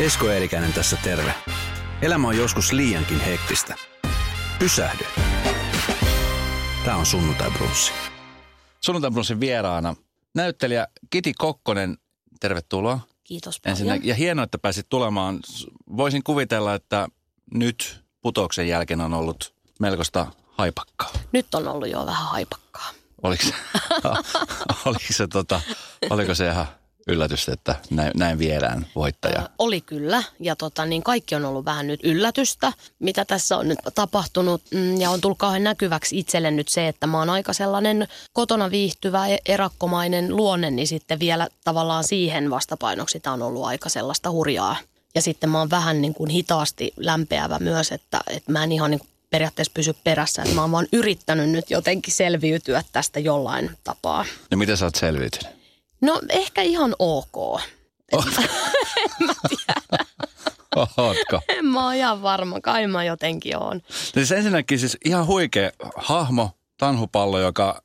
Esko Eerikäinen tässä terve. Elämä on joskus liiankin hektistä. Pysähdy. Tämä on Sunnuntai Brunssi. Sunnuntai Brunssin vieraana näyttelijä Kiti Kokkonen. Tervetuloa. Kiitos paljon. Ensinnä, ja hienoa, että pääsit tulemaan. Voisin kuvitella, että nyt putouksen jälkeen on ollut melkoista haipakkaa. Nyt on ollut jo vähän haipakkaa. Oliko se, oliko se, tota, oliko se ihan yllätys, että näin, näin viedään voittaja? Ö, oli kyllä, ja tota, niin kaikki on ollut vähän nyt yllätystä, mitä tässä on nyt tapahtunut, mm, ja on tullut kauhean näkyväksi itselle nyt se, että mä oon aika sellainen kotona viihtyvä, e- erakkomainen luonne, niin sitten vielä tavallaan siihen vastapainoksi tämä on ollut aika sellaista hurjaa. Ja sitten mä oon vähän niin kuin hitaasti lämpeävä myös, että, että mä en ihan niin kuin periaatteessa pysy perässä. Että mä oon vaan yrittänyt nyt jotenkin selviytyä tästä jollain tapaa. No miten sä oot selviytynyt? No ehkä ihan ok. en mä tiedä. Ootko? En mä oon ihan varma. Kai mä jotenkin oon. Siis ensinnäkin siis ihan huikea hahmo, tanhupallo, joka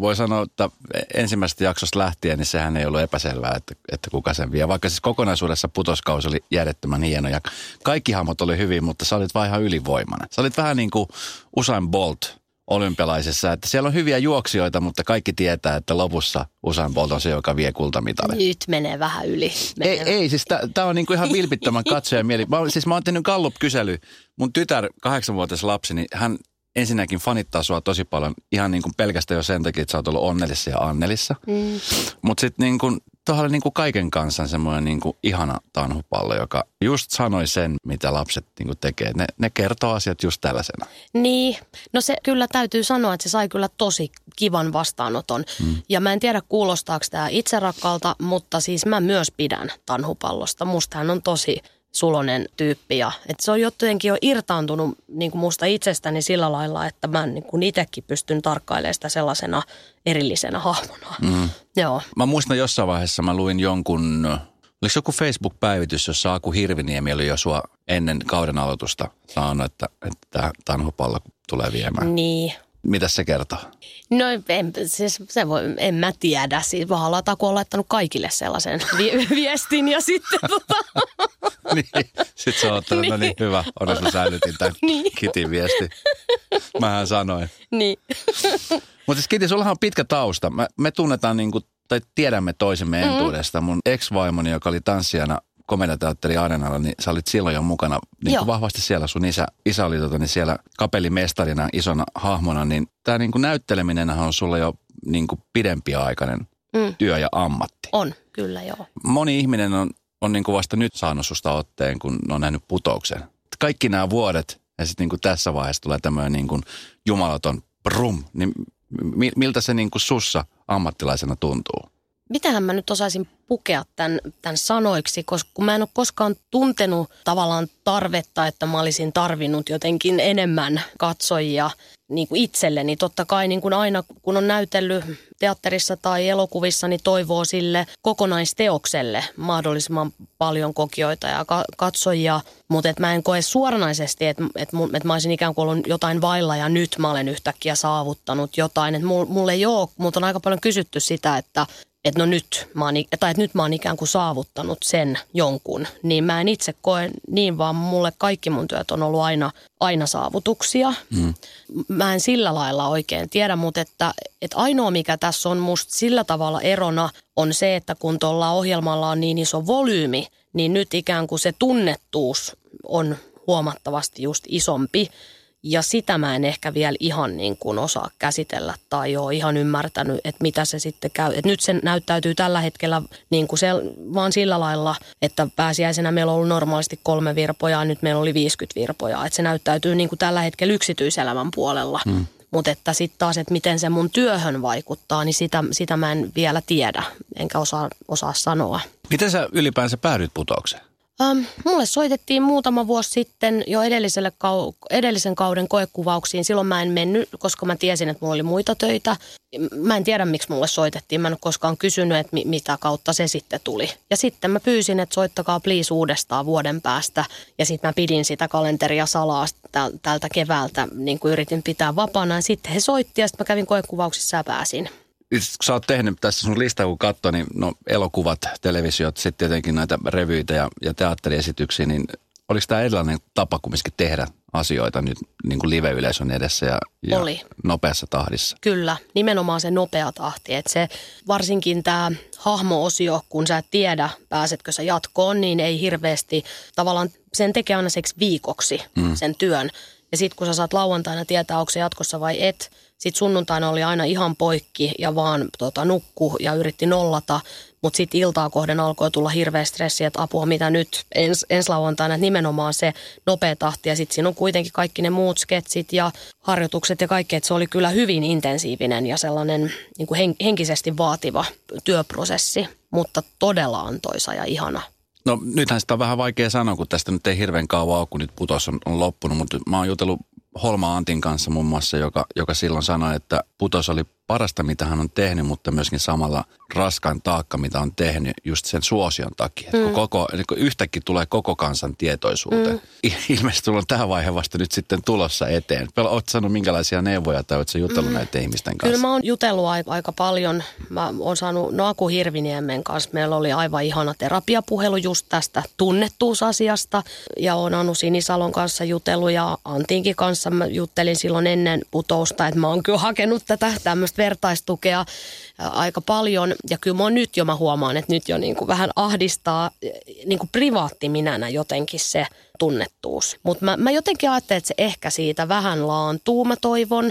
voi sanoa, että ensimmäisestä jaksosta lähtien, niin sehän ei ollut epäselvää, että, että kuka sen vie. Vaikka siis kokonaisuudessa putoskausi oli järjettömän hieno ja kaikki hahmot oli hyvin, mutta sä olit vaan ihan ylivoimainen. Sä olit vähän niin kuin Usain Bolt olympialaisessa, että siellä on hyviä juoksijoita, mutta kaikki tietää, että lopussa Usain Bolt on se, joka vie kultamitalin. Nyt menee vähän yli. Menee Ei, ei siis tämä on niinku ihan vilpittömän katsojan mieli. Mä, siis mä oon tehnyt Gallup-kysely. Mun tytär, kahdeksanvuotias lapsi, niin hän ensinnäkin fanittaa sua tosi paljon ihan niin kuin pelkästään jo sen takia, että sä oot ollut onnelissa ja Annelissa. Mm. Mutta sitten niin kuin, tuohon oli niin kuin kaiken kanssa semmoinen niin kuin ihana tanhupallo, joka just sanoi sen, mitä lapset niin kuin tekee. Ne, ne kertoo asiat just tällaisena. Niin, no se kyllä täytyy sanoa, että se sai kyllä tosi kivan vastaanoton. Mm. Ja mä en tiedä kuulostaako tämä itserakkaalta, mutta siis mä myös pidän tanhupallosta. Musta hän on tosi sulonen tyyppi ja että se on jotenkin jo irtaantunut niin kuin musta itsestäni sillä lailla, että mä niin kuin itsekin pystyn tarkkailemaan sitä sellaisena erillisenä hahmona. Mm. Joo. Mä muistan jossain vaiheessa mä luin jonkun, oliko se joku Facebook-päivitys, jossa Aku Hirviniemi oli jo sua ennen kauden aloitusta saanut, että, että tanhupallo tulee viemään. Niin, Mitä se kertoo? No en, siis se voi, en mä tiedä. Siis Vahalla Taku on laittanut kaikille sellaisen vi- viestin ja sitten tota, niin, sit sä oot ottanut, no niin hyvä, onneksi mä säilytin tämän Niin. Kitin viesti. Mähän sanoin. niin. Mutta siis Kiti, sullahan on pitkä tausta. Me, me tunnetaan niinku, tai tiedämme toisemme Mm. entuudesta. Mun ex-vaimoni, joka oli tanssijana komediateatteri Areenalla, niin sä olit silloin jo mukana niin Joo. vahvasti siellä. Sun isä, isä oli tota, niin siellä kapellimestarina, isona hahmona. Niin tämä niinku näytteleminenhän on sulle jo niinku pidempiaikainen Mm. työ ja ammatti. On, kyllä joo. Moni ihminen on, on niinku vasta nyt saanut susta otteen, kun on nähnyt putouksen. Kaikki nämä vuodet ja sitten niinku tässä vaiheessa tulee tämmöinen niinku jumalaton brum, niin mi- miltä se niinku sussa ammattilaisena tuntuu? Mitähän mä nyt osaisin pukea tämän, tämän sanoiksi, koska kun mä en ole koskaan tuntenut tavallaan tarvetta, että mä olisin tarvinnut jotenkin enemmän katsojia niin kuin itselleni. Totta kai niin kuin aina, kun on näytellyt teatterissa tai elokuvissa, niin toivoo sille kokonaisteokselle mahdollisimman paljon kokijoita ja ka- katsojia. Mutta mä en koe suoranaisesti, että et, et mä olisin ikään kuin ollut jotain vailla ja nyt mä olen yhtäkkiä saavuttanut jotain. Mul, mulle ei ole, mutta on aika paljon kysytty sitä, että että no nyt mä, oon, tai että nyt mä oon ikään kuin saavuttanut sen jonkun, niin mä en itse koe niin, vaan mulle kaikki mun työt on ollut aina, aina saavutuksia. Mm. Mä en sillä lailla oikein tiedä, mutta että, että ainoa mikä tässä on musta sillä tavalla erona on se, että kun tuolla ohjelmalla on niin iso volyymi, niin nyt ikään kuin se tunnettuus on huomattavasti just isompi. Ja sitä mä en ehkä vielä ihan niin kuin osaa käsitellä tai ole ihan ymmärtänyt, että mitä se sitten käy. Et nyt se näyttäytyy tällä hetkellä niin kuin se, vaan sillä lailla, että pääsiäisenä meillä on ollut normaalisti kolme virpoja ja nyt meillä oli 50 virpoja. Että se näyttäytyy niin kuin tällä hetkellä yksityiselämän puolella. Hmm. Mutta että sitten taas, että miten se mun työhön vaikuttaa, niin sitä, sitä mä en vielä tiedä, enkä osaa, osaa sanoa. Miten sä ylipäänsä päädyit putoukseen? Ähm, mulle soitettiin muutama vuosi sitten jo edelliselle kau- edellisen kauden koekuvauksiin. Silloin mä en mennyt, koska mä tiesin, että mulla oli muita töitä. Mä en tiedä, miksi mulle soitettiin. Mä en ole koskaan kysynyt, että mi- mitä kautta se sitten tuli. Ja sitten mä pyysin, että soittakaa please uudestaan vuoden päästä. Ja sitten mä pidin sitä kalenteria salaa täl- tältä keväältä, niin kuin yritin pitää vapaana. Ja sitten he soitti ja sitten mä kävin koekuvauksissa ja pääsin. Kun sä oot tehnyt tässä sun lista, kun katsoo, niin no elokuvat, televisiot, sitten tietenkin näitä revyitä ja, ja teatteriesityksiä, niin oliko tämä erilainen tapa kumminkin tehdä asioita nyt niin kuin live-yleisön edessä ja, ja Oli. nopeassa tahdissa? Kyllä, nimenomaan se nopea tahti. Että se varsinkin tämä hahmo-osio, kun sä et tiedä, pääsetkö sä jatkoon, niin ei hirveästi tavallaan sen tekee aina seksi viikoksi mm. sen työn. Ja sitten kun sä saat lauantaina tietää, onko se jatkossa vai et, sitten sunnuntaina oli aina ihan poikki ja vaan tota, nukku ja yritti nollata. Mutta sitten iltaa kohden alkoi tulla hirveä stressi, että apua mitä nyt ens, ensi lauantaina. Että nimenomaan se nopea tahti ja sitten siinä on kuitenkin kaikki ne muut sketsit ja harjoitukset ja kaikki. Että se oli kyllä hyvin intensiivinen ja sellainen niin kuin hen, henkisesti vaativa työprosessi, mutta todella antoisa ja ihana. No nythän sitä on vähän vaikea sanoa, kun tästä nyt ei hirveän kauan ole, kun nyt putos on, on loppunut, mutta mä oon jutellut Holma Antin kanssa muun muassa, joka, joka silloin sanoi, että putos oli parasta, mitä hän on tehnyt, mutta myöskin samalla raskain taakka, mitä on tehnyt just sen suosion takia. Mm. Kun koko, niin kun yhtäkkiä tulee koko kansan tietoisuuteen. Mm. Ilmeisesti on tähän vaihe vasta nyt sitten tulossa eteen. Oletko sanonut minkälaisia neuvoja tai oletko jutellut mm. näiden ihmisten kanssa? Kyllä mä oon jutellut aika, aika paljon. Mä oon saanut, no Aku Hirviniemen kanssa, meillä oli aivan ihana terapiapuhelu just tästä tunnettuusasiasta. Ja oon Anu Sinisalon kanssa jutellut ja Antinkin kanssa mä juttelin silloin ennen putousta, että mä oon kyllä hakenut tätä tämmöistä vertaistukea aika paljon. Ja kyllä mä nyt jo mä huomaan, että nyt jo niin kuin vähän ahdistaa niin kuin privaattiminänä jotenkin se tunnettuus. Mutta mä, mä jotenkin ajattelen, että se ehkä siitä vähän laantuu, mä toivon.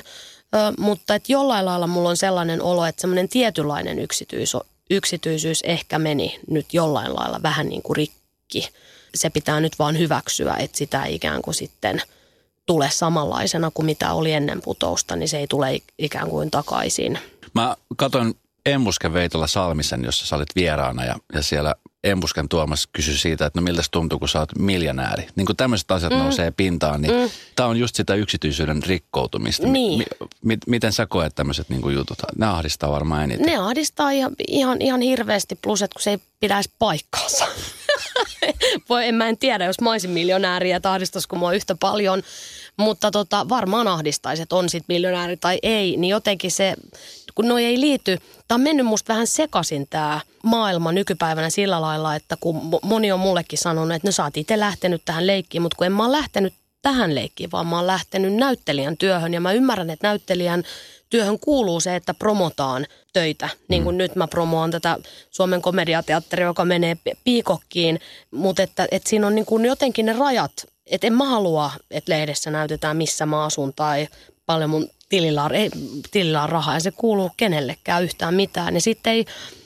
Ö, mutta että jollain lailla mulla on sellainen olo, että semmoinen tietynlainen yksityis, yksityisyys ehkä meni nyt jollain lailla vähän niin kuin rikki. Se pitää nyt vaan hyväksyä, että sitä ikään kuin sitten tule samanlaisena kuin mitä oli ennen putousta, niin se ei tule ikään kuin takaisin. Mä katson Embusken Veitola Salmisen, jossa sä olit vieraana ja, ja siellä Embusken Tuomas kysyi siitä, että no miltä tuntuu, kun sä oot miljonääri. Niin kuin tämmöiset asiat mm. nousee pintaan, niin mm. tämä on just sitä yksityisyyden rikkoutumista. Niin. Mi, mi, miten sä koet tämmöiset niin jutut? Ne ahdistaa varmaan eniten. Ne ahdistaa ihan, ihan, ihan hirveästi, plus että kun se ei pidäisi paikkaansa. Voi, en mä en tiedä, jos mä olisin miljonääri ja ahdistaisiko mua yhtä paljon. Mutta tota, varmaan ahdistaisi, että on sitten miljonääri tai ei, niin jotenkin se, kun noi ei liity, tämä on mennyt musta vähän sekaisin tämä maailma nykypäivänä sillä lailla, että kun moni on mullekin sanonut, että no sä oot itse lähtenyt tähän leikkiin, mutta kun en mä ole lähtenyt tähän leikkiin, vaan mä oon lähtenyt näyttelijän työhön ja mä ymmärrän, että näyttelijän työhön kuuluu se, että promotaan töitä. Niin kuin mm. nyt mä promoan tätä Suomen komediateatteria, joka menee piikokkiin, mutta että, että siinä on niin kuin jotenkin ne rajat että en mä halua, että lehdessä näytetään missä mä asun tai paljon mun tilillä on, ei, tilillä on rahaa ja se kuuluu kenellekään yhtään mitään. Ja sitten ei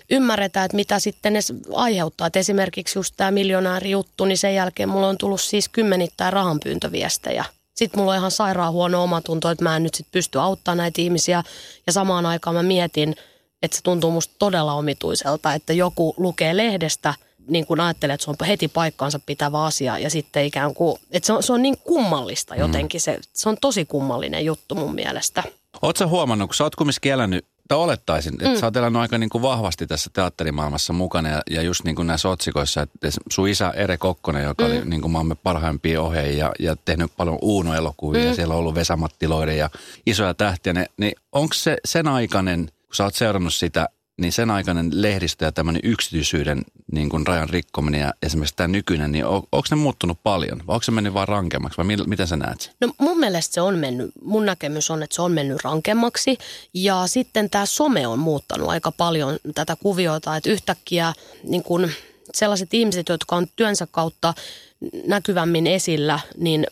ymmärretä, että mitä sitten ne aiheuttaa. Et esimerkiksi just tämä miljonäärijuttu, niin sen jälkeen mulla on tullut siis kymmenittäin rahanpyyntöviestejä. Sitten mulla on ihan sairaan huono omatunto, että mä en nyt sit pysty auttamaan näitä ihmisiä. Ja samaan aikaan mä mietin, että se tuntuu musta todella omituiselta, että joku lukee lehdestä – niin kuin ajattelee, että se on heti paikkaansa pitävä asia ja sitten ikään kuin, että se on, se on niin kummallista mm. jotenkin, se, se on tosi kummallinen juttu mun mielestä. Oletko huomannut, kun sä oot kumminkin elänyt tai olettaisin, että mm. sä oot elänyt aika niin kuin vahvasti tässä teatterimaailmassa mukana ja, ja just niin kuin näissä otsikoissa, että sun isä Ere Kokkonen, joka mm. oli niin kuin maamme parhaimpia ohjeja ja, ja tehnyt paljon Uuno-elokuvia mm. ja siellä on ollut Vesamattiloiden ja isoja tähtiä, ne, niin onko se sen aikainen, kun sä oot seurannut sitä niin sen aikainen lehdistö ja tämmöinen yksityisyyden niin kuin rajan rikkominen ja esimerkiksi tämä nykyinen, niin on, onko ne muuttunut paljon? Vai onko se mennyt vaan rankemmaksi? Vai mil, miten sä näet sen? No mun mielestä se on mennyt, mun näkemys on, että se on mennyt rankemmaksi. Ja sitten tämä some on muuttanut aika paljon tätä kuviota, että yhtäkkiä niin kuin sellaiset ihmiset, jotka on työnsä kautta näkyvämmin esillä, niin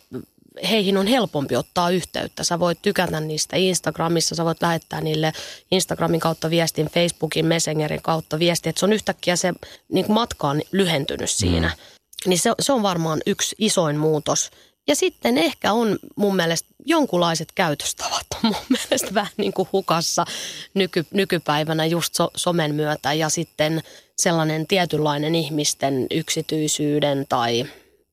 heihin on helpompi ottaa yhteyttä. Sä voit tykätä niistä Instagramissa, sä voit lähettää niille Instagramin kautta viestin, Facebookin, Messengerin kautta viesti, että se on yhtäkkiä se niin matka on lyhentynyt siinä. Mm. Niin se, se on varmaan yksi isoin muutos. Ja sitten ehkä on mun mielestä jonkunlaiset käytöstavat on mun mielestä vähän niin kuin hukassa nyky, nykypäivänä just so, somen myötä ja sitten sellainen tietynlainen ihmisten yksityisyyden tai –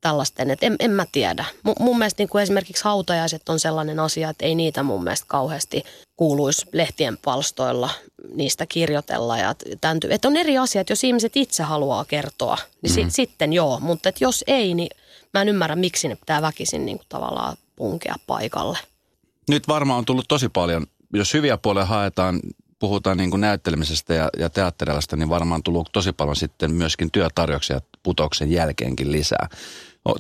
tällaisten, että en, en mä tiedä. M- mun mielestä niin kuin esimerkiksi hautajaiset on sellainen asia, että ei niitä mun mielestä kauheasti kuuluisi lehtien palstoilla niistä kirjoitella. Ja tämän, että on eri asiat, jos ihmiset itse haluaa kertoa, niin mm. sit, sitten joo. Mutta että jos ei, niin mä en ymmärrä, miksi ne pitää väkisin niin kuin tavallaan punkea paikalle. Nyt varmaan on tullut tosi paljon, jos hyviä puolia haetaan, puhutaan niin kuin näyttelemisestä ja, ja teatterialasta, niin varmaan tullut tosi paljon sitten myöskin työtarjouksia putoksen jälkeenkin lisää.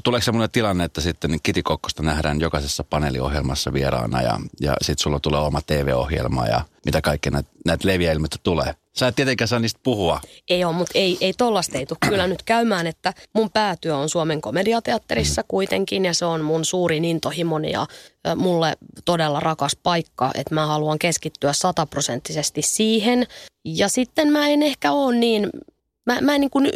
Tuleeko semmoinen tilanne, että sitten Kiti Kokkosta nähdään jokaisessa paneeliohjelmassa vieraana ja, ja sitten sulla tulee oma TV-ohjelma ja mitä kaikkea näitä näit leviäilmiöitä tulee? Sä et tietenkään saa niistä puhua. Ei ole, mutta ei, ei tollasta ei tule kyllä nyt käymään, että mun päätyö on Suomen komediateatterissa mm. kuitenkin ja se on mun suurin intohimoni ja mulle todella rakas paikka, että mä haluan keskittyä sataprosenttisesti siihen. Ja sitten mä en ehkä ole niin mä, mä en niin kuin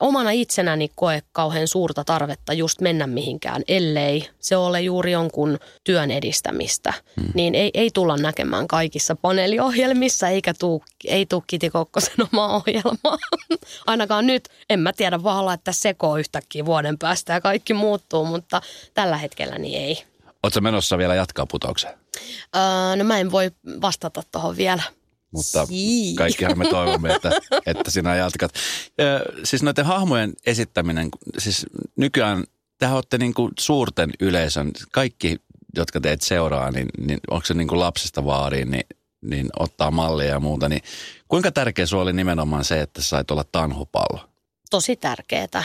omana itsenäni koe kauhean suurta tarvetta just mennä mihinkään, ellei se ole juuri jonkun työn edistämistä. Hmm. Niin ei, ei tulla näkemään kaikissa paneeliohjelmissa, eikä tuu, ei tuu Kiti Kokkosen omaa ohjelmaa. Ainakaan nyt, en mä tiedä, vahalla, että sekoo yhtäkkiä vuoden päästä ja kaikki muuttuu, mutta tällä hetkellä niin ei. Oletko menossa vielä jatkaa putoukseen? Öö, no mä en voi vastata tuohon vielä. Mutta Sii. kaikkihan me toivomme, että, että sinä jatkat. Ö, siis noiden hahmojen esittäminen, siis nykyään tähän olette niin kuin suurten yleisön, kaikki, jotka teet seuraa, niin, niin onko se niin kuin lapsesta vaariin, niin, niin ottaa mallia ja muuta. Niin kuinka tärkeä sulla oli nimenomaan se, että sait olla tanhupallo? Tosi tärkeää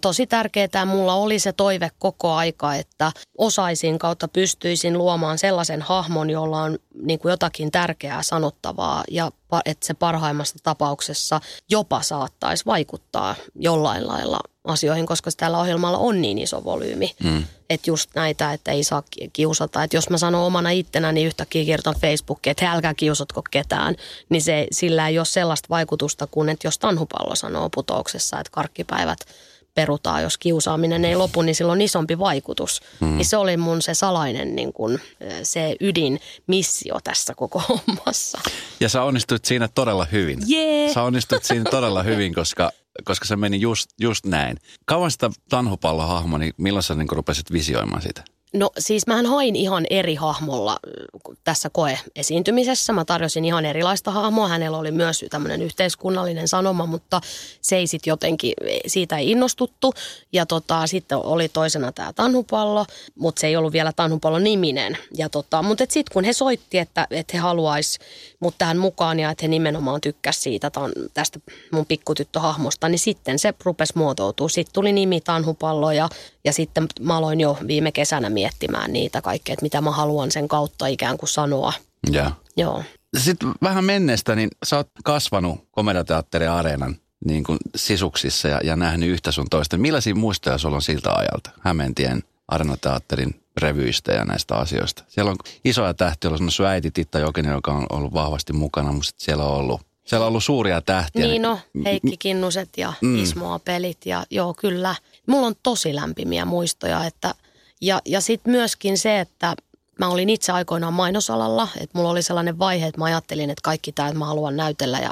tosi tärkeää. Mulla oli se toive koko aika, että osaisin kautta pystyisin luomaan sellaisen hahmon, jolla on niin kuin jotakin tärkeää sanottavaa ja että se parhaimmassa tapauksessa jopa saattaisi vaikuttaa jollain lailla asioihin, koska tällä ohjelmalla on niin iso volyymi. Mm. Että just näitä, että ei saa kiusata. Että jos mä sanon omana ittenä, niin yhtäkkiä kirjoitan Facebookiin, että älkää kiusatko ketään, niin se, sillä ei ole sellaista vaikutusta kuin, että jos Tanhupallo sanoo putouksessa, että karkkipäivät – perutaan, jos kiusaaminen ei lopu, niin sillä on isompi vaikutus. Mm. Niin se oli mun se salainen niin kun, se ydin missio tässä koko hommassa. Ja sä onnistuit siinä todella hyvin. Yeah. Sä onnistuit siinä todella hyvin, koska, koska se meni just, just näin. Kauan sitä tanhupallohahmo, niin milloin sä niin rupesit visioimaan sitä? No siis mähän hain ihan eri hahmolla äh, tässä koeesiintymisessä. Mä tarjosin ihan erilaista hahmoa. Hänellä oli myös tämmöinen yhteiskunnallinen sanoma, mutta se ei sitten jotenkin, siitä ei innostuttu. Ja tota, sitten oli toisena tämä Tanhupallo, mutta se ei ollut vielä Tanhupallo niminen. Ja tota, mutta sitten kun he soitti, että, että he haluaisi mut tähän mukaan ja että he nimenomaan tykkäsivät siitä tan, tästä mun pikkutyttöhahmosta, niin sitten se rupesi muotoutua. Sitten tuli nimi Tanhupallo ja, ja sitten mä aloin jo viime kesänä miettimään niitä kaikkea, että mitä mä haluan sen kautta ikään kuin sanoa. Ja. Joo. Sitten vähän menneestä, niin sä oot kasvanut Komediateatterin areenan niin kuin sisuksissa ja, ja nähnyt yhtä sun toista. Millaisia muistoja sulla on siltä ajalta Hämeentien Arenateatterin revyistä ja näistä asioista? Siellä on isoja tähtiä, on sun äiti Titta Jokinen, joka on ollut vahvasti mukana, mutta siellä on ollut siellä on ollut suuria tähtiä. Niin no, Heikki Kinnuset ja mm. Ismoa pelit ja joo kyllä. Mulla on tosi lämpimiä muistoja, että – ja, ja sitten myöskin se, että mä olin itse aikoinaan mainosalalla, että mulla oli sellainen vaihe, että mä ajattelin, että kaikki tämä, että mä haluan näytellä ja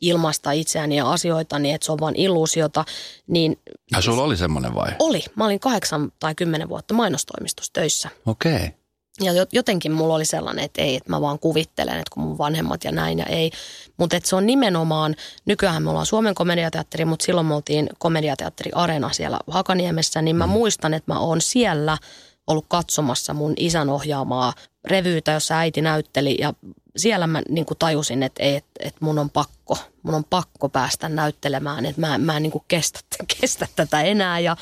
ilmaista itseäni ja asioita, niin että se on vain illuusiota. Niin ja sulla oli semmoinen vaihe? Oli. Mä olin kahdeksan tai kymmenen vuotta mainostoimistossa töissä. Okei. Okay. Ja jotenkin mulla oli sellainen, että ei, että mä vaan kuvittelen, että kun mun vanhemmat ja näin ja ei. Mutta se on nimenomaan, nykyään me ollaan Suomen komediateatteri, mutta silloin me oltiin komediateatteri Arena siellä Hakaniemessä, niin mä mm. muistan, että mä oon siellä ollut katsomassa mun isän ohjaamaa revyytä, jossa äiti näytteli ja siellä mä niin kuin tajusin, että, että, että mun on pakko, mun on pakko päästä näyttelemään, että mä, mä en niin kuin kestä, kestä tätä enää ja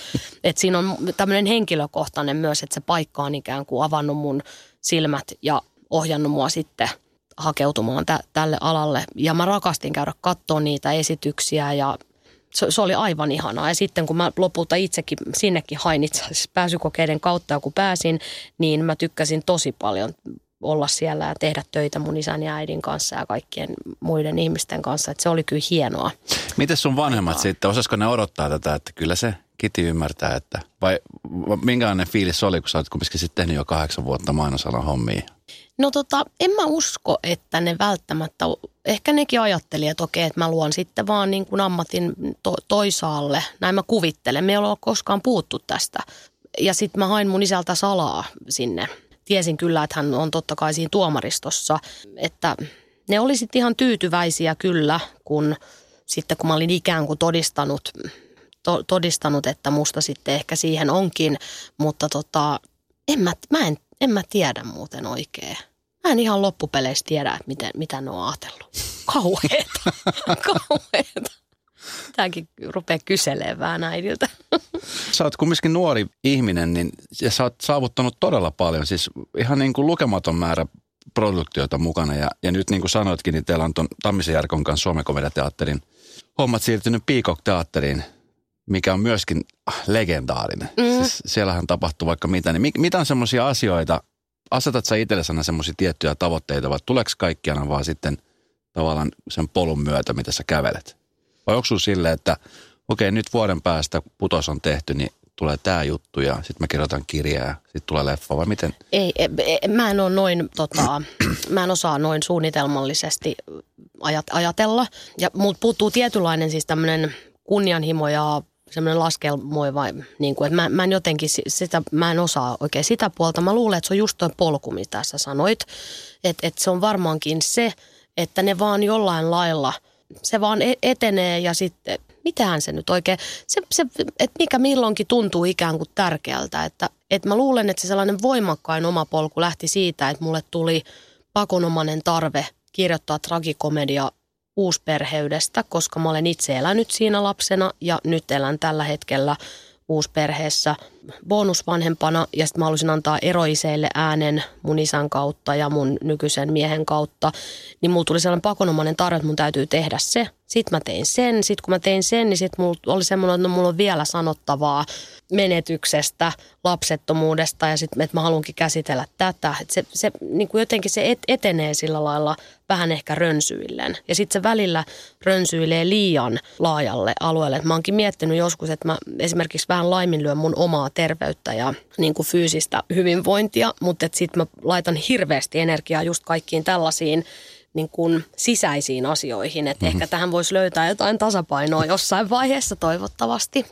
että siinä on tämmöinen henkilökohtainen myös, että se paikka on ikään kuin avannut mun silmät ja ohjannut mua sitten hakeutumaan tä, tälle alalle ja mä rakastin käydä katsoa niitä esityksiä ja se, se oli aivan ihanaa. Ja sitten kun mä lopulta itsekin sinnekin hain itse pääsykokeiden kautta, ja kun pääsin, niin mä tykkäsin tosi paljon olla siellä ja tehdä töitä mun isän ja äidin kanssa ja kaikkien muiden ihmisten kanssa. Että se oli kyllä hienoa. Miten sun vanhemmat sitten, osasko ne odottaa tätä, että kyllä se Kiti ymmärtää, että vai minkälainen fiilis oli, kun sä olet kumminkin sitten tehnyt jo kahdeksan vuotta mainosalan hommia? No tota, en mä usko, että ne välttämättä, ehkä nekin ajatteli, että okei, että mä luon sitten vaan niin kuin ammatin to, toisaalle. Näin mä kuvittelen, me ei ole koskaan puuttu tästä. Ja sitten mä hain mun isältä salaa sinne tiesin kyllä, että hän on totta kai siinä tuomaristossa, että ne olisit ihan tyytyväisiä kyllä, kun sitten kun mä olin ikään kuin todistanut, to, todistanut että musta sitten ehkä siihen onkin, mutta tota, en mä, mä en, en mä tiedä muuten oikein. Mä en ihan loppupeleissä tiedä, että miten, mitä ne on ajatellut. Kauheeta. Kauheeta. Tämäkin rupeaa kyselemään äidiltä. Sä oot kumminkin nuori ihminen niin, ja sä oot saavuttanut todella paljon. Siis ihan niin kuin lukematon määrä produktioita mukana. Ja, ja nyt niin kuin sanoitkin, niin teillä on tuon Tammisen Jarkon kanssa Suomen Komediateatterin hommat siirtynyt Peacock-teatteriin, mikä on myöskin legendaarinen. Mm. Siis siellähän tapahtuu vaikka mitä. Niin mitä on semmoisia asioita, asetat sä itsellesi aina semmoisia tiettyjä tavoitteita, vai tuleeko kaikki aina vaan sitten tavallaan sen polun myötä, mitä sä kävelet? Vai onko silleen, että okei, nyt vuoden päästä putos on tehty, niin tulee tämä juttu ja sitten mä kirjoitan kirjaa, sitten tulee leffa vai miten? Ei, ei e, mä en ole noin, tota, mä en osaa noin suunnitelmallisesti ajat, ajatella. Ja multa puuttuu tietynlainen siis tämmöinen kunnianhimo ja semmoinen laskelmoiva, niin kuin, että mä, mä en jotenkin sitä, mä en osaa oikein sitä puolta. Mä luulen, että se on just toi polku, mitä sä sanoit. Että et se on varmaankin se, että ne vaan jollain lailla, se vaan e-, etenee ja sitten mitähän se nyt oikein, se, se, että mikä milloinkin tuntuu ikään kuin tärkeältä. Että, että mä luulen, että se sellainen voimakkain oma polku lähti siitä, että mulle tuli pakonomainen tarve kirjoittaa tragikomedia uusperheydestä, koska mä olen itse elänyt siinä lapsena ja nyt elän tällä hetkellä uusperheessä bonusvanhempana ja sitten mä halusin antaa eroiseille äänen mun isän kautta ja mun nykyisen miehen kautta, niin mulla tuli sellainen pakonomainen tarve, että mun täytyy tehdä se. Sitten mä tein sen, sitten kun mä tein sen, niin sitten mulla oli semmoinen, että no, mulla on vielä sanottavaa menetyksestä, lapsettomuudesta ja sitten, että mä haluankin käsitellä tätä. Että se, se niin kuin jotenkin se et, etenee sillä lailla vähän ehkä rönsyillen. Ja sitten se välillä rönsyilee liian laajalle alueelle. Et mä oonkin miettinyt joskus, että mä esimerkiksi vähän laiminlyön mun omaa terveyttä ja niin kuin fyysistä hyvinvointia, mutta sitten mä laitan hirveästi energiaa just kaikkiin tällaisiin niin kuin sisäisiin asioihin. Että mm-hmm. ehkä tähän voisi löytää jotain tasapainoa jossain vaiheessa toivottavasti.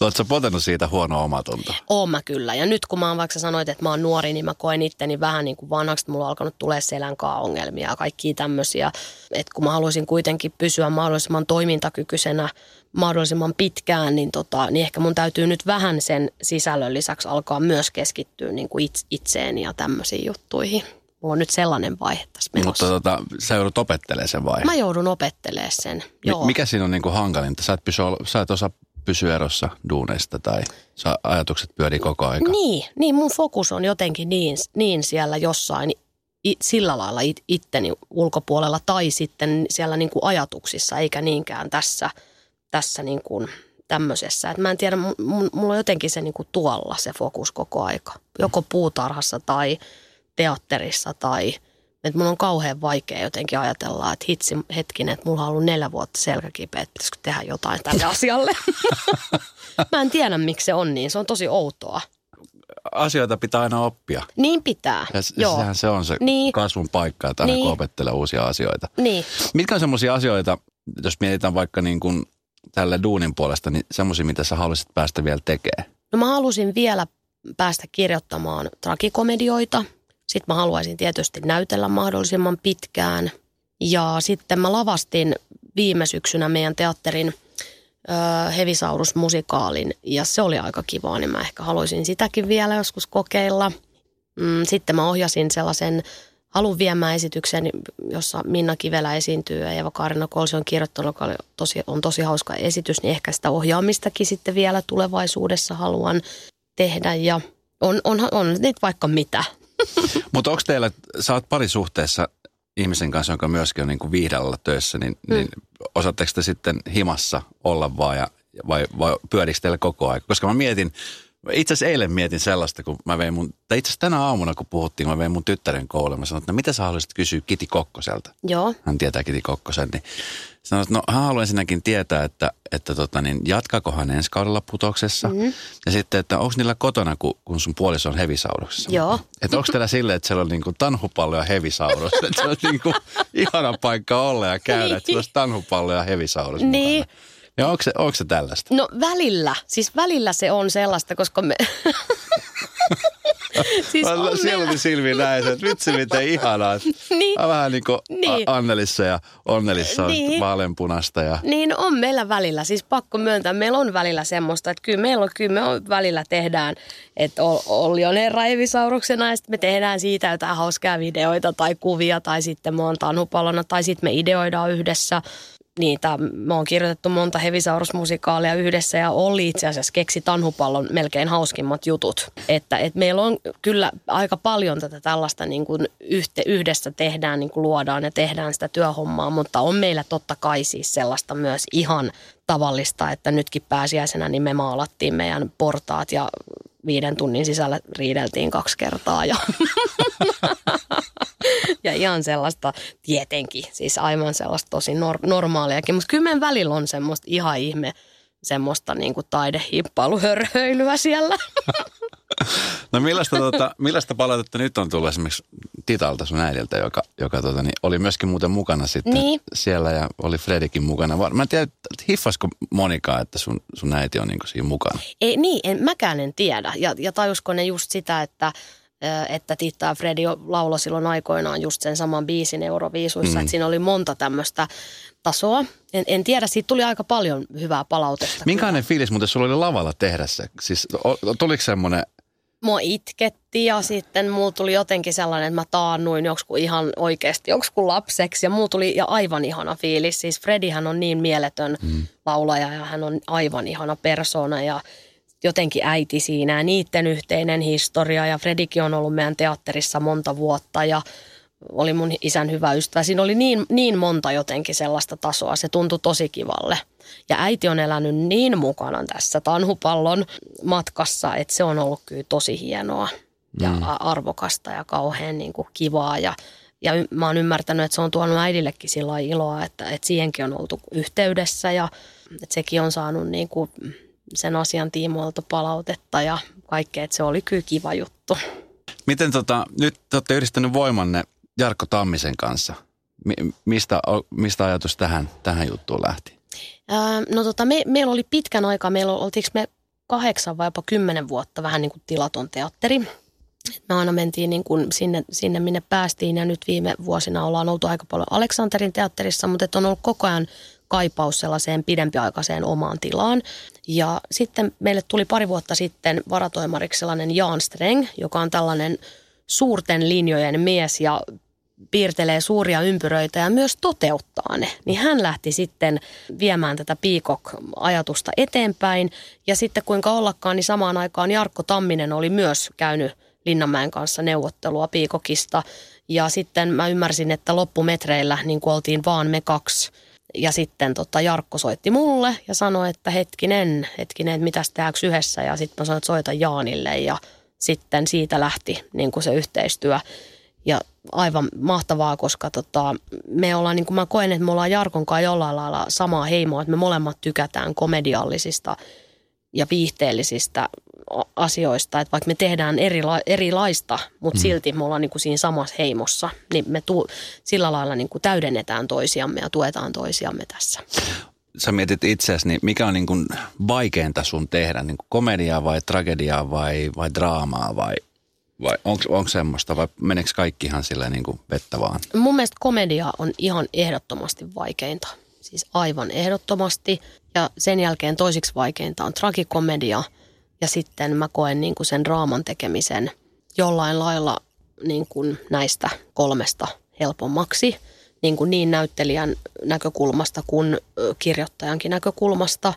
Oletko potenut siitä huonoa omatuntoa? Oon mä kyllä. Ja nyt kun mä oon vaikka sanoit, että mä oon nuori, niin mä koen itteni vähän niin kuin vanhaksi. Että mulla on alkanut tulee selänkaa ongelmia ja kaikkia tämmöisiä. Että kun mä haluaisin kuitenkin pysyä mahdollisimman toimintakykyisenä mahdollisimman pitkään, niin, tota, niin ehkä mun täytyy nyt vähän sen sisällön lisäksi alkaa myös keskittyä niin kuin itseeni ja tämmöisiin juttuihin. Mulla on nyt sellainen vaihe tässä menossa. Mutta tota, sä joudut opettelemaan sen vai? Mä joudun opettelemaan sen, joo. Mikä siinä on niin kuin hankalinta? Sä et, pysy, sä et osaa pysyä erossa duuneista tai sä ajatukset pyörii koko ajan? Niin, niin, mun fokus on jotenkin niin, niin siellä jossain it, sillä lailla it, itteni ulkopuolella tai sitten siellä niin kuin ajatuksissa eikä niinkään tässä, tässä niin kuin tämmöisessä. Et mä en tiedä, mulla on jotenkin se niin kuin tuolla se fokus koko aika. Joko puutarhassa tai teatterissa tai että mun on kauhean vaikea jotenkin ajatella, että hitsi hetkinen, että mulla on ollut neljä vuotta selkäkipeä, että pitäisikö tehdä jotain tälle asialle. Mä en tiedä, miksi se on niin. Se on tosi outoa. Asioita pitää aina oppia. Niin pitää, ja joo. Sehän se on se niin. kasvun paikka, että aina niin. opettelee uusia asioita. Niin. Mitkä on semmoisia asioita, jos mietitään vaikka niin kuin tälle duunin puolesta, niin semmoisia, mitä sä haluaisit päästä vielä tekemään? No mä halusin vielä päästä kirjoittamaan tragikomedioita – sitten mä haluaisin tietysti näytellä mahdollisimman pitkään. Ja sitten mä lavastin viime syksynä meidän teatterin Hevisaurus-musikaalin ja se oli aika kiva, niin mä ehkä haluaisin sitäkin vielä joskus kokeilla. Mm, sitten mä ohjasin sellaisen halun viemään esityksen, jossa Minna Kivelä esiintyy ja Eva Kaarina Kolsi on kirjoittanut, joka oli tosi, on tosi hauska esitys, niin ehkä sitä ohjaamistakin sitten vielä tulevaisuudessa haluan tehdä ja on, on, on nyt vaikka mitä. Mutta onko teillä, sä oot parisuhteessa ihmisen kanssa, jonka myöskin on niin kuin viihdellä töissä, niin, mm. niin osaatteko te sitten himassa olla vaan ja, vai, vai pyörikö teille koko ajan? Koska mä mietin, itse asiassa eilen mietin sellaista, kun mä vein mun, tai itse asiassa tänä aamuna kun puhuttiin, mä vein mun tyttären kouluun, mä sanoin, että no mitä sä haluaisit kysyä Kiti Kokkoselta? Joo. Hän tietää Kiti Kokkosen, niin sanoin, että no hän haluaa ensinnäkin tietää, että, että tota, niin, jatkaako hän ensi kaudella putoksessa. Mm-hmm. Ja sitten, että onko niillä kotona, kun, kun sun puoliso on hevisauruksessa. Joo. Että onko teillä silleen, että siellä on niinku tanhupallo ja että se on niinku ihana paikka olla ja käydä, että siellä olisi tanhupallo ja hevisaurus Niin. Mukana. Ja onko se, onko se tällaista? No välillä, siis välillä se on sellaista, koska me... siis Mä on siellä meillä- silmiin näin, että vitsi miten ihanaa. Niin. Vähän niin kuin Niin. Annelissa ja Onnelissa on Niin. vaaleanpunasta. Ja... Niin on meillä välillä, siis pakko myöntää, meillä on välillä semmoista, että kyllä meillä on, kyllä me on välillä tehdään, että ol- Olli on Eivisauruksena ja sitten me tehdään siitä jotain hauskaa videoita tai kuvia tai sitten mä oon tanhupallona tai sitten me ideoidaan yhdessä niitä. Me on kirjoitettu monta hevisaurusmusikaalia yhdessä ja Olli itse asiassa keksi tanhupallon melkein hauskimmat jutut. Että, että meillä on kyllä aika paljon tätä tällaista niin kuin yhte, yhdessä tehdään, niin kuin luodaan ja tehdään sitä työhommaa, mutta on meillä totta kai siis sellaista myös ihan tavallista, että nytkin pääsiäisenä niin me maalattiin meidän portaat ja viiden tunnin sisällä riideltiin kaksi kertaa ja, ja ihan sellaista tietenkin, siis aivan sellaista tosi nor- normaaliakin, mutta kyllä meidän välillä on semmoista ihan ihme semmoista niin kuin taidehimppailuhörhöilyä siellä. No millaista, tuota, millaista palautetta nyt on tullut esimerkiksi Titalta sun äidiltä, joka, joka tuota, niin oli myöskin muuten mukana sitten Niin. siellä ja oli Fredikin mukana. Mä en tiedä, hiffasko Monika, että sun, sun äiti on niin siinä mukana. Ei, niin, en, mäkään en tiedä. Ja, ja tajusko ne just sitä, että, että Titta ja Fredi jo lauloi silloin aikoinaan just sen saman biisin Euroviisuissa, mm. että siinä oli monta tämmöistä tasoa. En, en tiedä, siitä tuli aika paljon hyvää palautetta. Minkälainen fiilis muuten sulla oli lavalla tehdä se? Siis tuliko semmoinen, Mua itketti ja sitten mulla tuli jotenkin sellainen, että mä taannuin joksikin ihan oikeasti joksikin lapseksi. Ja mulla tuli ja aivan ihana fiilis. Siis Fredihän on niin mieletön mm. laulaja ja hän on aivan ihana persona ja jotenkin äiti siinä ja niiden yhteinen historia. Ja Fredikin on ollut meidän teatterissa monta vuotta ja oli mun isän hyvä ystävä. Siinä oli niin, niin monta jotenkin sellaista tasoa. Se tuntui tosi kivalle. Ja äiti on elänyt niin mukana tässä tanhupallon matkassa, että se on ollut kyllä tosi hienoa ja mm. arvokasta ja kauhean niin kuin kivaa. Ja, ja mä oon ymmärtänyt, että se on tuonut äidillekin sillä iloa, että, että siihenkin on oltu yhteydessä ja että sekin on saanut niin kuin sen asian tiimoilta palautetta ja kaikkea, että se oli kyllä kiva juttu. miten tota, nyt te olette yhdistänyt voimanne Jarkko Tammisen kanssa. Mi- mistä, mistä ajatus tähän, tähän juttuun lähti? Ää, no tota, me, meillä oli pitkän aikaa, meillä oli- oltiinko me kahdeksan vai jopa kymmenen vuotta vähän niin kuin tilaton teatteri. Me aina mentiin niin kuin sinne, sinne, minne päästiin ja nyt viime vuosina ollaan oltu aika paljon Aleksanterin teatterissa, mutta on ollut koko ajan kaipaus sellaiseen pidempiaikaiseen omaan tilaan. Ja sitten meille tuli pari vuotta sitten varatoimariksi sellainen Jan Streng, joka on tällainen suurten linjojen mies ja piirtelee suuria ympyröitä ja myös toteuttaa ne, niin hän lähti sitten viemään tätä Peacock-ajatusta eteenpäin. Ja sitten kuinka ollakaan, niin samaan aikaan Jarkko Tamminen oli myös käynyt Linnanmäen kanssa neuvottelua Peacockista. Ja sitten mä ymmärsin, että loppumetreillä niin oltiin vaan me kaksi. Ja sitten tota Jarkko soitti mulle ja sanoi, että hetkinen, hetkinen, että mitäs tehdäänkö yhdessä. Ja sitten mä sanoin, että soita Jaanille ja sitten siitä lähti niin kuin se yhteistyö. Ja aivan mahtavaa, koska tota, me ollaan, niin kuin mä koen, että me ollaan Jarkon kanssa jollain lailla samaa heimoa, että me molemmat tykätään komediallisista ja viihteellisistä asioista, että vaikka me tehdään erila- erilaista, mutta mm. silti me ollaan niin kuin siinä samassa heimossa, niin me tu- sillä lailla niin kuin täydennetään toisiamme ja tuetaan toisiamme tässä. Sä mietit itseäsi, niin mikä on niin kuin vaikeinta sun tehdä? Niin kuin komediaa vai tragediaa vai, vai draamaa vai, vai onko semmoista vai meneekö kaikki ihan silleen niin kuin vettä vaan? Mun mielestä komedia on ihan ehdottomasti vaikeinta. Siis aivan ehdottomasti. Ja sen jälkeen toisiksi vaikeinta on tragikomedia. Ja sitten mä koen niin kuin sen draaman tekemisen jollain lailla niin kuin näistä kolmesta helpommaksi. Niin, kuin niin näyttelijän näkökulmasta kuin kirjoittajankin näkökulmasta.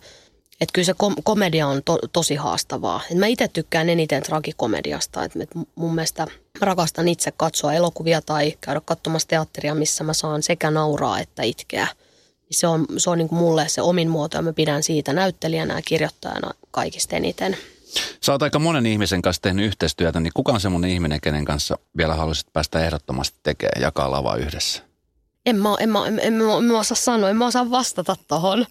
Että kyllä se kom- komedia on to- tosi haastavaa. Et mä itse tykkään eniten tragikomediasta. Et mun mielestä mä rakastan itse katsoa elokuvia tai käydä katsomassa teatteria, missä mä saan sekä nauraa että itkeä. Se on, se on niin kuin mulle se omin muoto ja mä pidän siitä näyttelijänä ja kirjoittajana kaikista eniten. Sä oot aika monen ihmisen kanssa tehnyt yhteistyötä, niin kuka on semmoinen ihminen, kenen kanssa vielä haluaisit päästä ehdottomasti tekemään, jakaa lava yhdessä? En mä, en, mä, en, en, mä, en mä osaa sanoa, en mä osaa vastata tohon.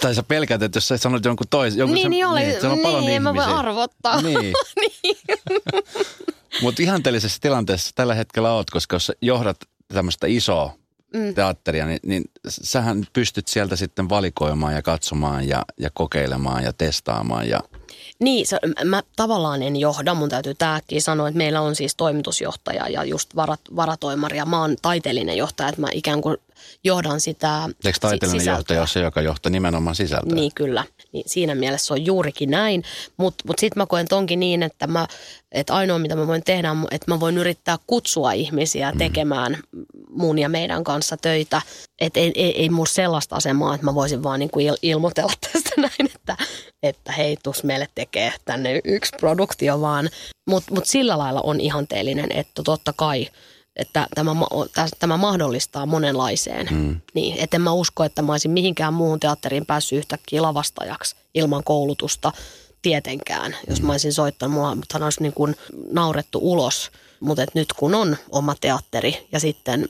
Tai sä pelkäät, että jos sä sanot jonkun toisen, jonkun Niin, se, niin, niin, siellä on paljon niin en mä voi ihmisiä. arvottaa. Niin. niin. Mutta ihanteellisessa tilanteessa tällä hetkellä oot, koska jos johdat tämmöistä isoa mm. teatteria, niin, niin sähän pystyt sieltä sitten valikoimaan ja katsomaan ja, ja kokeilemaan ja testaamaan ja niin, se, mä tavallaan en johda, mun täytyy tämäkin sanoa, että meillä on siis toimitusjohtaja ja just varat, varatoimari ja mä oon taiteellinen johtaja, että mä ikään kuin johdan sitä Eikö taiteellinen sisältöä. johtaja ole se, joka johtaa nimenomaan sisältöä? Niin kyllä, niin siinä mielessä se on juurikin näin, mutta mut, mut sitten mä koen tonkin niin, että, mä, että ainoa mitä mä voin tehdä, että mä voin yrittää kutsua ihmisiä mm. Mun ja meidän kanssa töitä. Että ei, ei, ei mulla sellaista asemaa, että mä voisin vaan niin kuin il, ilmoitella tästä näin, että, että hei, tus meille tekee tänne yksi produktio vaan. Mutta mut sillä lailla on ihanteellinen, että totta kai – että tämä, tämä mahdollistaa monenlaiseen. Mm. Niin, että en mä usko, että mä olisin mihinkään muuhun teatteriin päässyt yhtäkkiä lavastajaksi ilman koulutusta tietenkään. Jos mä olisin soittanut, mulla olisi niin kuin naurettu ulos. Mutta nyt kun on oma teatteri ja sitten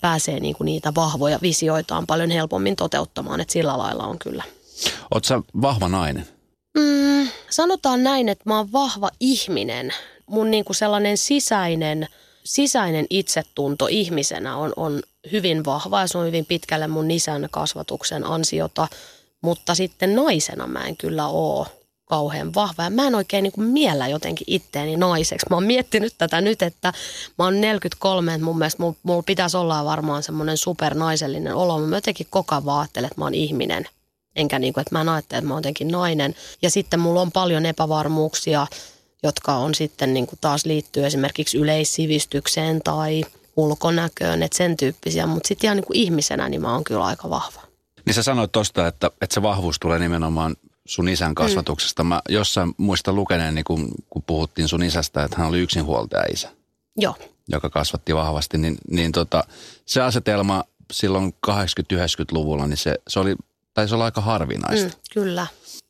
pääsee niin kuin niitä vahvoja visioitaan paljon helpommin toteuttamaan, että sillä lailla on kyllä. Oletko vahva nainen? Mm, sanotaan näin, että mä oon vahva ihminen. Mun niin kuin sellainen sisäinen – sisäinen itsetunto ihmisenä on, on hyvin vahva ja se on hyvin pitkälle mun isän kasvatuksen ansiota, mutta sitten naisena mä en kyllä ole kauhean vahva. Ja mä en oikein niin kuin miellä jotenkin itteeni naiseksi. Mä oon miettinyt tätä nyt, että mä oon 43, että mun mielestä mulla, mulla pitäisi olla varmaan semmoinen supernaisellinen olo. Mä jotenkin koko ajan ajattelen, että mä oon ihminen. Enkä niin kuin, että mä en ajattele, että mä oon jotenkin nainen. Ja sitten mulla on paljon epävarmuuksia jotka on sitten niin kuin taas liittyy esimerkiksi yleissivistykseen tai ulkonäköön, että sen tyyppisiä. Mutta sitten ihan niin kuin ihmisenä niin mä oon kyllä aika vahva. Niin sä sanoit tuosta, että, että se vahvuus tulee nimenomaan sun isän kasvatuksesta. Mm. Mä jossain muista lukeneen, niin kun, kun puhuttiin sun isästä, että hän oli yksinhuoltaja isä. Joo. Joka kasvatti vahvasti, niin, niin tota, se asetelma silloin 80-90-luvulla, niin se, se oli, taisi olla aika harvinaista. Mm, kyllä.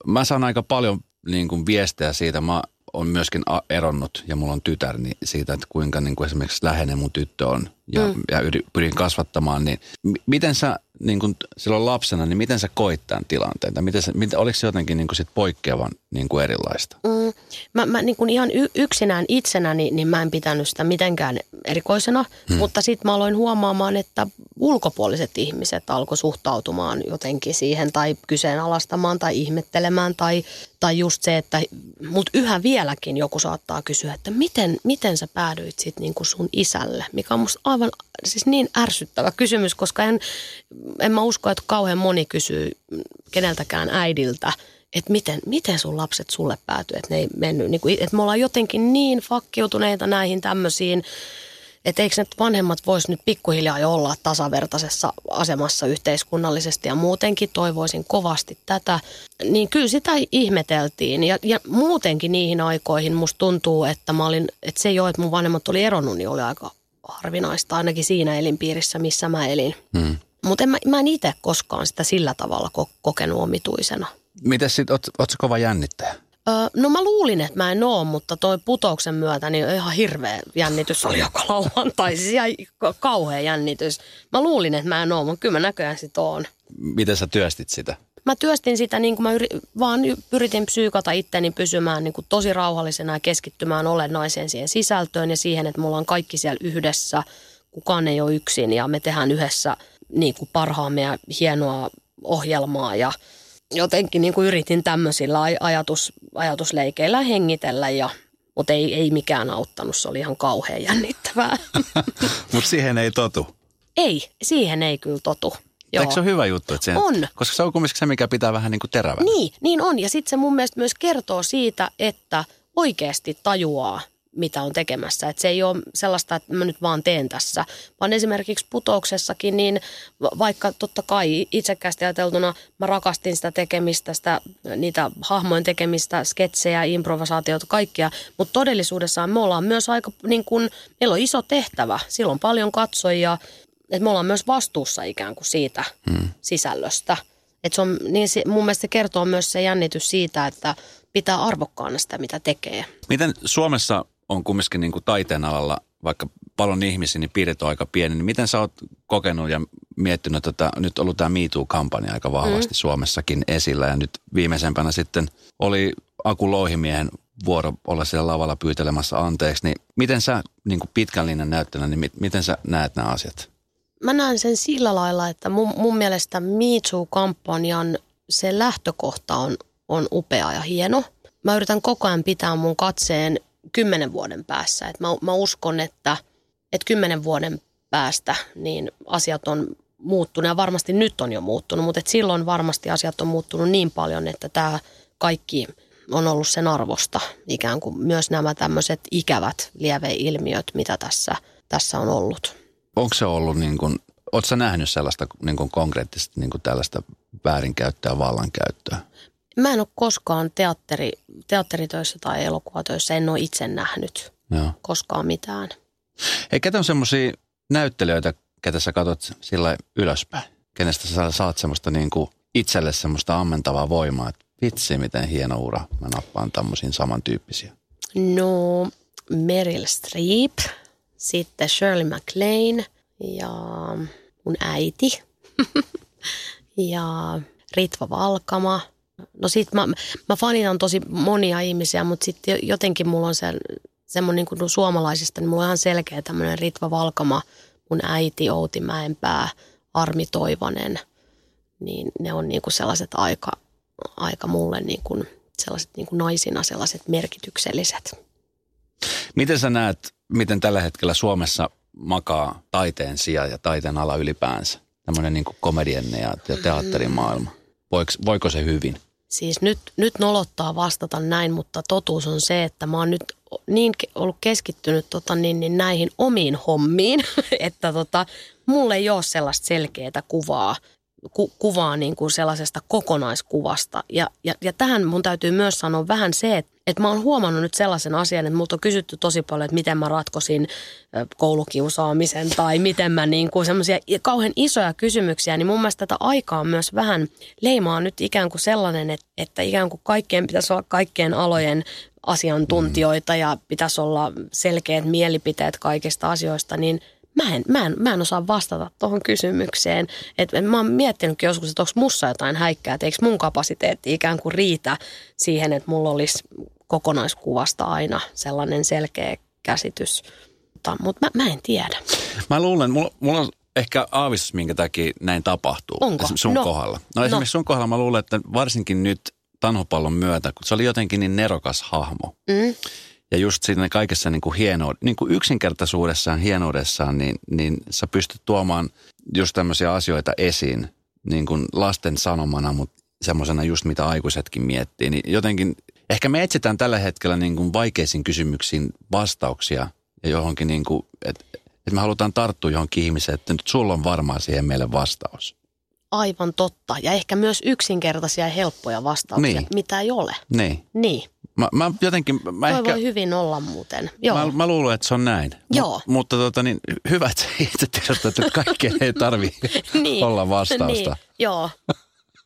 Mä saan aika paljon niin kuin viestejä siitä. Mä on myöskin eronnut ja mulla on tytär, niin siitä, että kuinka niin kuin esimerkiksi läheinen mun tyttö on ja, mm. ja pyrin kasvattamaan, niin miten sä niin kuin silloin lapsena, niin miten sä koit tämän tilanteen? Tai miten, sä, miten, oliko se jotenkin niin sit poikkeavan niin erilaista? Mm, mä, mä niin kuin ihan y- yksinään itsenäni, niin mä en pitänyt sitä mitenkään erikoisena, mm. mutta sitten mä aloin huomaamaan, että ulkopuoliset ihmiset alkoi suhtautumaan jotenkin siihen tai kyseenalaistamaan tai ihmettelemään tai, tai just se, että mut yhä vieläkin joku saattaa kysyä, että miten, miten sä päädyit sitten niin sun isälle, mikä on musta aivan siis niin ärsyttävä kysymys, koska en, en mä usko, että kauhean moni kysyy keneltäkään äidiltä, että miten, miten sun lapset sulle päätyy, että ne ei mennyt, niin kuin, että me ollaan jotenkin niin fakkiutuneita näihin tämmöisiin, että eikö nyt vanhemmat vois nyt pikkuhiljaa jo olla tasavertaisessa asemassa yhteiskunnallisesti ja muutenkin toivoisin kovasti tätä. Niin kyllä sitä ihmeteltiin ja, ja muutenkin niihin aikoihin musta tuntuu, että mä olin, että se jo, että mun vanhemmat oli eronnut, niin oli aika harvinaista ainakin siinä elinpiirissä, missä mä elin. Hmm. Mutta en, mä, mä en itse koskaan sitä sillä tavalla ko- kokenut omituisena. Miten sitten, oot, kova jännittäjä? Öö, no mä luulin, että mä en oo, mutta toi putouksen myötä niin ihan hirveä jännitys oli joka lauantai. Siis ihan kauhea jännitys. Mä luulin, että mä en oo, mutta kyllä mä näköjään sit oon. Miten sä työstit sitä? Mä työstin sitä niin kuin mä yri, vaan yritin psyykata itteni pysymään niin kuin tosi rauhallisena ja keskittymään olennaiseen siihen sisältöön ja siihen, että mulla on kaikki siellä yhdessä. Kukaan ei ole yksin ja me tehdään yhdessä niin kuin parhaamme ja hienoa ohjelmaa ja jotenkin niin kuin yritin tämmöisillä ajatus, ajatusleikeillä hengitellä ja mutta ei, ei mikään auttanut, se oli ihan kauhean jännittävää. mutta siihen ei totu. Ei, siihen ei kyllä totu. Joo. Eikö se ole hyvä juttu? Että sen, on. Koska se on kumminkin se, mikä pitää vähän niin kuin terävänä. Niin, niin on. Ja sitten se mun mielestä myös kertoo siitä, että oikeasti tajuaa, mitä on tekemässä. Että se ei ole sellaista, että mä nyt vaan teen tässä, vaan esimerkiksi putouksessakin, niin vaikka totta kai itsekkäästi ajateltuna mä rakastin sitä tekemistä, sitä, niitä hahmojen tekemistä, sketsejä, improvisaatiota, kaikkia, mutta todellisuudessaan me ollaan myös aika, niin kuin, meillä on iso tehtävä, silloin on paljon katsojia, että me ollaan myös vastuussa ikään kuin siitä hmm. sisällöstä. Et se on, niin se, mun mielestä se kertoo myös se jännitys siitä, että pitää arvokkaana sitä, mitä tekee. Miten Suomessa on kumminkin niin kuin taiteen alalla, vaikka paljon ihmisiä, niin piirit on aika pieni, niin miten sä oot kokenut ja miettinyt, että nyt on ollut tämä MeToo-kampanja aika vahvasti hmm. Suomessakin esillä ja nyt viimeisempänä sitten oli Aku Louhimiehen vuoro olla siellä lavalla pyytelemässä anteeksi, niin miten sä niin kuin pitkän linjan näyttänä, niin miten sä näet nämä asiat? Mä näen sen sillä lailla, että mun, mun mielestä Me Too-kampanjan se lähtökohta on, on upea ja hieno. Mä yritän koko ajan pitää mun katseen kymmenen vuoden päässä. Et mä, mä uskon, että, että kymmenen vuoden päästä niin asiat on muuttunut ja varmasti nyt on jo muuttunut, mutta et silloin varmasti asiat on muuttunut niin paljon, että tämä kaikki on ollut sen arvosta. Ikään kuin myös nämä tämmöiset ikävät lieveilmiöt, mitä tässä, tässä on ollut. Onko se ollut niin kuin, ootko nähnyt sellaista niin kuin konkreettisesti niin kuin tällaista väärinkäyttöä, vallankäyttöä? Mä en ole koskaan teatteri, teatteritöissä tai elokuvatöissä, en ole itse nähnyt Joo. koskaan mitään. Hei, ketä on semmoisia näyttelijöitä, ketä sä katsot sillä ylöspäin? Kenestä sä saat semmoista niin kuin itselle semmoista ammentavaa voimaa, että vitsi miten hieno ura, mä nappaan tämmöisiin samantyyppisiä. No, Meryl Streep, sitten Shirley MacLaine ja mun äiti ja Ritva Valkama. No sit mä, mä fanitan tosi monia ihmisiä, mutta sitten jotenkin mulla on se, semmoinen niin kuin suomalaisista, niin mulla on ihan selkeä tämmöinen Ritva Valkama, mun äiti Outi Mäenpää, Armi Toivonen, niin ne on niin kuin sellaiset aika, aika mulle niin kuin sellaiset niin kuin naisina sellaiset merkitykselliset. Miten sä näet, miten tällä hetkellä Suomessa makaa taiteen sija ja taiteen ala ylipäänsä? Tämmöinen niin komedienne ja teatterimaailma. Voiko, voiko se hyvin? Siis nyt, nyt nolottaa vastata näin, mutta totuus on se, että mä oon nyt niin ollut keskittynyt tota, niin, niin näihin omiin hommiin, että tota, mulle ei ole sellaista selkeää kuvaa, ku, kuvaa niin kuin sellaisesta kokonaiskuvasta. Ja, ja, ja tähän mun täytyy myös sanoa vähän se, että, että mä oon huomannut nyt sellaisen asian, että multa on kysytty tosi paljon, että miten mä ratkosin koulukiusaamisen tai miten mä niin kuin semmoisia kauhean isoja kysymyksiä, niin mun mielestä tätä aikaa myös vähän leimaa nyt ikään kuin sellainen, että, että ikään kuin kaikkien pitäisi olla kaikkien alojen asiantuntijoita ja pitäisi olla selkeät mielipiteet kaikista asioista, niin mä en, mä en, mä en osaa vastata tuohon kysymykseen. Et mä oon miettinytkin joskus, että onko mussa jotain häikkää, että eikö mun kapasiteetti ikään kuin riitä siihen, että mulla olisi kokonaiskuvasta aina sellainen selkeä käsitys. Mutta, mutta mä, mä en tiedä. Mä luulen, mulla, mulla on ehkä aavistus, minkä takia näin tapahtuu. Onko? Esimerkiksi sun No. kohdalla. No esimerkiksi sun kohdalla mä luulen, että varsinkin nyt tanhopallon myötä, kun se oli jotenkin niin nerokas hahmo. Mm. Ja just siinä kaikessa niin kuin hieno, niin kuin yksinkertaisuudessaan, hienoudessaan, niin, niin sä pystyt tuomaan just tämmöisiä asioita esiin niin kuin lasten sanomana, mutta semmoisena just mitä aikuisetkin miettii. Niin jotenkin, ehkä me etsitään tällä hetkellä niin kuin vaikeisiin kysymyksiin vastauksia ja johonkin niin kuin, että, että me halutaan tarttua johonkin ihmiseen, että nyt sulla on varmaan siihen meille vastaus. Aivan totta. Ja ehkä myös yksinkertaisia ja helppoja vastauksia, Niin. mitä ei ole. Niin. Niin. Mä, mä jotenkin, mä Toi ehkä... voi hyvin olla muuten. Joo. Mä, mä luulen, että se on näin. Joo. Mut, mutta tota, niin, hyvä, että itse tiedät, että kaikkeen ei tarvi olla vastausta. Niin, joo.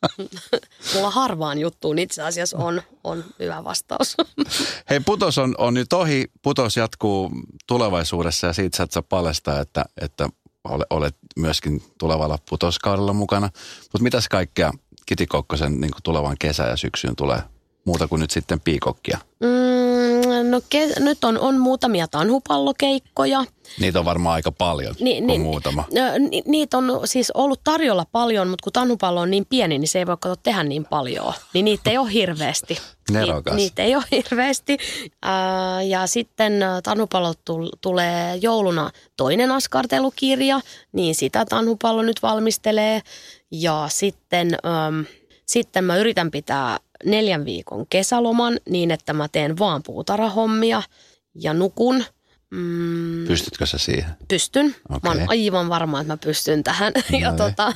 Mulla harvaan juttuun itse asiassa on, on hyvä vastaus. Hei, putos on, on nyt ohi. Putos jatkuu tulevaisuudessa ja siitä saat sä paljastaa, että, että ole- olet myöskin tulevalla putoskaudella mukana. Mutta mitäs kaikkea Kiti Kokkosen niin tulevan kesä ja syksyyn tulee muuta kuin nyt sitten piikokkia? Mm, no ke- nyt on, on muutamia tanhupallokeikkoja. Niitä on varmaan aika paljon, Ni- ni- muutama. Ö, ni- Niitä on siis ollut tarjolla paljon, mutta kun tanhupallo on niin pieni, niin se ei voi kato tehdä niin paljon. Niin niitä ei ole hirveästi. Nerokas. Ni- niitä ei ole hirveästi. Ää, ja sitten tanhupallo tul- tulee jouluna toinen askartelukirja, niin sitä tanhupallo nyt valmistelee. Ja sitten, äm, sitten mä yritän pitää neljän viikon kesäloman niin, että mä teen vaan puutarhahommia ja nukun. Mm, Pystytkö sä siihen? pystyn. Mä oon aivan varma, että mä pystyn tähän. ja, No tota,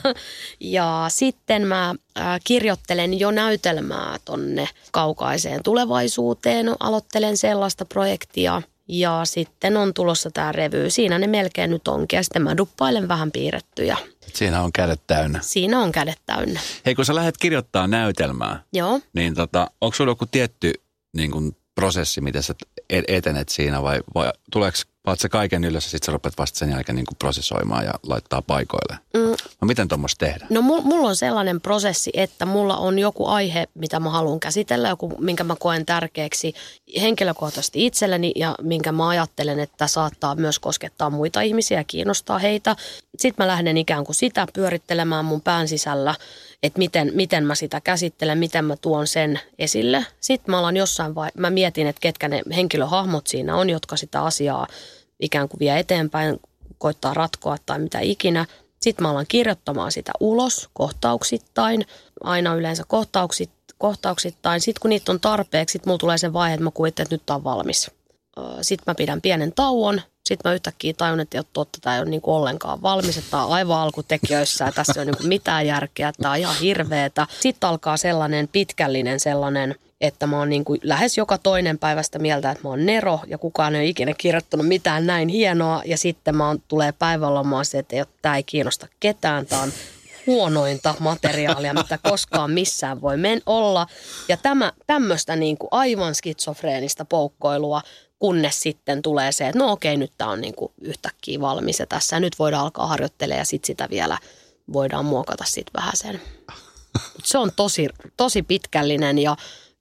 ja sitten mä äh, kirjoittelen jo näytelmää tonne kaukaiseen tulevaisuuteen. Aloittelen sellaista projektia. Ja sitten on tulossa tämä revy. Siinä ne melkein nyt onkin. Ja sitten mä duppailen vähän piirrettyjä. Siinä on kädet täynnä. Siinä on kädet täynnä. Hei, kun sä lähdet kirjoittaa näytelmää, Joo. niin tota, onko sulla joku tietty niin kun, prosessi, miten sä et- etenet siinä vai, vai tuleeko Paat se kaiken ylös ja sitten sä rupeat vasta sen jälkeen niin kuin prosessoimaan ja laittaa paikoille. Mm. No miten tuommoista tehdä? No mulla on sellainen prosessi, että mulla on joku aihe, mitä mä haluan käsitellä, joku, minkä mä koen tärkeäksi henkilökohtaisesti itselleni ja minkä mä ajattelen, että saattaa myös koskettaa muita ihmisiä ja kiinnostaa heitä. Sitten mä lähden ikään kuin sitä pyörittelemään mun pään sisällä, että miten, miten mä sitä käsittelen, miten mä tuon sen esille. Sitten mä alan jossain vai, mä mietin, että ketkä ne henkilöhahmot siinä on, jotka sitä asiaa ikään kuin vie eteenpäin, koittaa ratkoa tai mitä ikinä. Sitten mä alan kirjoittamaan sitä ulos kohtauksittain, aina yleensä kohtauksittain kohtauksittain. Sitten kun niitä on tarpeeksi, sitten mulla tulee se vaihe, että mä kuvittelen, että nyt tämä on valmis. Sitten mä pidän pienen tauon. Sitten mä yhtäkkiä tajun, että totta, tämä ei ole niinku ollenkaan valmis, että tämä on aivan alkutekijöissä ja tässä ei ole niinku mitään järkeä, tämä on ihan hirveetä. Sitten alkaa sellainen pitkällinen sellainen – että mä oon niin kuin lähes joka toinen päivästä mieltä, että mä oon Nero ja kukaan ei ole ikinä kirjoittanut mitään näin hienoa. Ja sitten mä oon, tulee päivälomaa se, että tämä ei kiinnosta ketään, tämä on huonointa materiaalia, mitä koskaan missään voi men olla. Ja tämä, tämmöistä niin kuin aivan skitsofreenista poukkoilua, kunnes sitten tulee se, että no okei, nyt tämä on niin kuin yhtäkkiä valmis ja tässä nyt voidaan alkaa harjoittelemaan ja sitten sitä vielä voidaan muokata sitten vähän sen. Se on tosi, tosi pitkällinen ja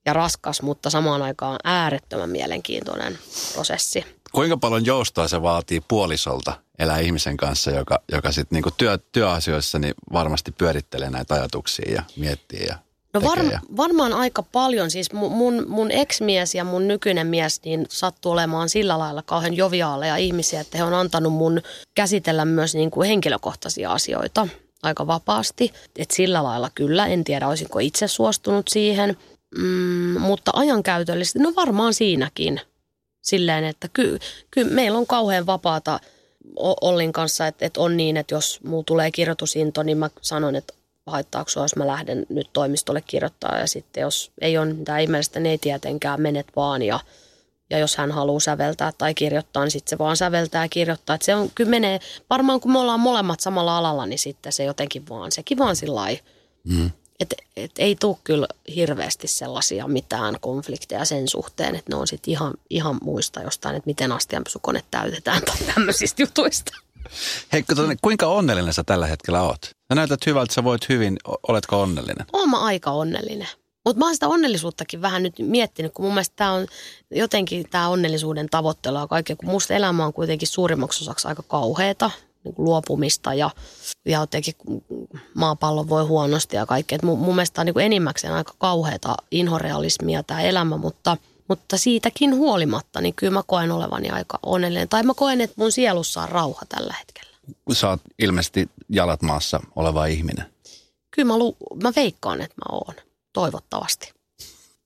ja raskas, mutta samaan aikaan äärettömän mielenkiintoinen prosessi. Kuinka paljon joustoa se vaatii puolisolta elää ihmisen kanssa, joka, joka sitten niinku työ, työasioissa niin varmasti pyörittelee näitä ajatuksia ja miettii ja No var, varmaan aika paljon. Siis mun, mun ex-mies ja mun nykyinen mies niin sattuu olemaan sillä lailla kauhean joviaaleja ihmisiä, että he on antanut mun käsitellä myös niin kuin henkilökohtaisia asioita aika vapaasti. Et sillä lailla kyllä, en tiedä olisinko itse suostunut siihen – Mm, mutta ajankäytöllisesti, no varmaan siinäkin. Silleen, että kyllä ky, meillä on kauhean vapaata Ollin kanssa, että, että on niin, että jos muu tulee kirjoitusinto, niin mä sanon, että haittaako jos mä lähden nyt toimistolle kirjoittaa ja sitten jos ei ole mitään ihmeellistä, niin ei tietenkään menet vaan ja, ja jos hän haluaa säveltää tai kirjoittaa, niin sitten se vaan säveltää ja kirjoittaa. Että se on, kyllä menee, varmaan kun me ollaan molemmat samalla alalla, niin sitten se jotenkin vaan, sekin vaan sillä mm. Et, et ei tule kyllä hirveästi sellaisia mitään konflikteja sen suhteen, että ne on sitten ihan, ihan muista jostain, että miten astianpesukone täytetään tai tämmöisistä jutuista. Hei, kuinka onnellinen sä tällä hetkellä oot? Sä näytät hyvältä, sä voit hyvin. Oletko onnellinen? Oon mä aika onnellinen. Mutta mä oon sitä onnellisuuttakin vähän nyt miettinyt, kun mun mielestä tämä on jotenkin tämä onnellisuuden tavoittelu ja kaikkea, kun musta elämä on kuitenkin suurimmaksi osaksi aika kauheata niin luopumista ja, ja jotenkin maapallo voi huonosti ja kaikkea. mun, mun mielestä on niin enimmäkseen aika kauheata inhorealismia tämä elämä, mutta, mutta siitäkin huolimatta, niin kyllä mä koen olevani aika onnellinen. Tai mä koen, että mun sielussa on rauha tällä hetkellä. Sä oot ilmeisesti jalat maassa oleva ihminen. Kyllä mä, lu- mä veikkaan, että mä oon. Toivottavasti.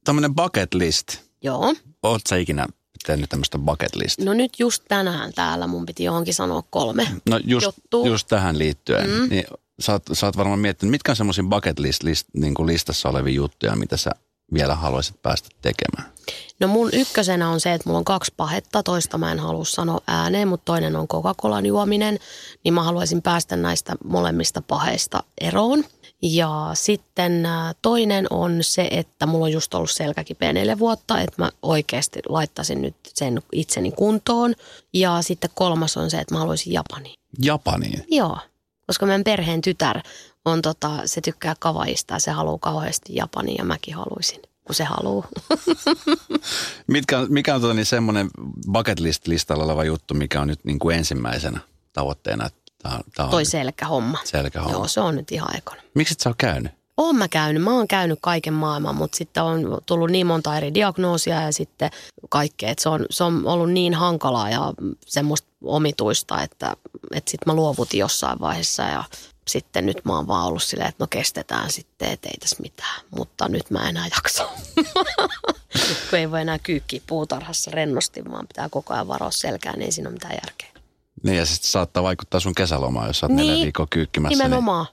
Tämmöinen bucket list. Joo. Oot sä ikinä tehnyt tämmöistä bucket list? No nyt just tänään täällä mun piti johonkin sanoa kolme No just, just tähän liittyen, mm. niin sä oot, sä oot varmaan miettinyt, mitkä on semmoisia bucket list, list niin kuin listassa olevia juttuja, mitä sä vielä haluaisit päästä tekemään? No mun ykkösenä on se, että mulla on kaksi pahetta. Toista mä en halua sanoa ääneen, mutta toinen on Coca-Colan juominen. Niin mä haluaisin päästä näistä molemmista paheista eroon. Ja sitten äh, toinen on se, että mulla on just ollut selkäkipeä neljä vuotta, että mä oikeasti laittaisin nyt sen itseni kuntoon. Ja sitten kolmas on se, että mä haluaisin Japaniin. Japaniin? Joo, koska meidän perheen tytär on tota, se tykkää kavaista ja se haluaa kauheasti Japaniin ja mäkin haluaisin kun se haluaa. Mitkä, mikä on tota niin semmoinen bucket list listalla oleva juttu, mikä on nyt niin kuin ensimmäisenä tavoitteena, Tää, tää on Toi selkähomma. Selkähomma. Joo, se on nyt ihan ekana. Miksi et sä ole käynyt? Oon mä käynyt. Mä oon käynyt kaiken maailman, mutta sitten on tullut niin monta eri diagnoosia ja sitten kaikkea. se, on, se on ollut niin hankalaa ja semmoista omituista, että, että sitten mä luovutin jossain vaiheessa ja sitten nyt mä oon vaan ollut silleen, että no kestetään sitten, et ei tässä mitään. Mutta nyt mä enää jaksa. kun ei voi enää kyykkiä puutarhassa rennosti, vaan pitää koko ajan varoa selkään, niin ei siinä ole mitään järkeä. Niin ja sitten saattaa vaikuttaa sun kesälomaan, jos sä oot niin, neljä viikkoa kyykkimässä. Niin- nimenomaan.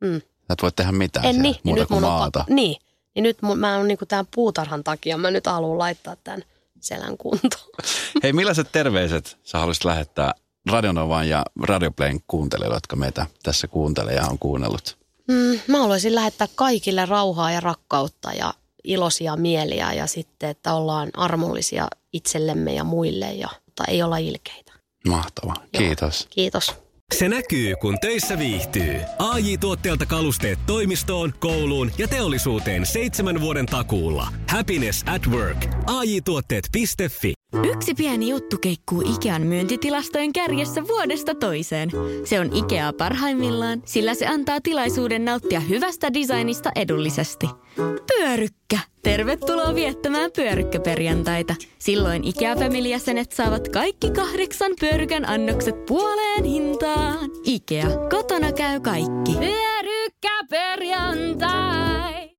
Niin, mm. Sä et voi tehdä mitään en, siellä, niin, muuta niin kuin maata. Pakko, niin, niin nyt mun, mä oon niinku tämän puutarhan takia, mä nyt haluan laittaa tämän selän kuntoon. Hei, millaiset terveiset sä haluaisit lähettää Radionovan ja Radioplayn kuuntelijoille, jotka meitä tässä kuuntelee ja on kuunnellut? Mm, mä haluaisin lähettää kaikille rauhaa ja rakkautta ja iloisia mieliä ja sitten, että ollaan armollisia itsellemme ja muille ja mutta ei olla ilkeitä. Mahtavaa. Kiitos. Kiitos. Se näkyy, kun töissä viihtyy. ai tuotteelta kalusteet toimistoon, kouluun ja teollisuuteen seitsemän vuoden takuulla. Happiness at work. ai tuotteetfi Yksi pieni juttu keikkuu Ikean myyntitilastojen kärjessä vuodesta toiseen. Se on Ikea parhaimmillaan, sillä se antaa tilaisuuden nauttia hyvästä designista edullisesti. Pyörykkä! Tervetuloa viettämään pyörykkäperjantaita. Silloin Ikea family saavat kaikki kahdeksan pyörykän annokset puoleen hintaan. Ikea, kotona käy kaikki. Pyörykkäperjantai!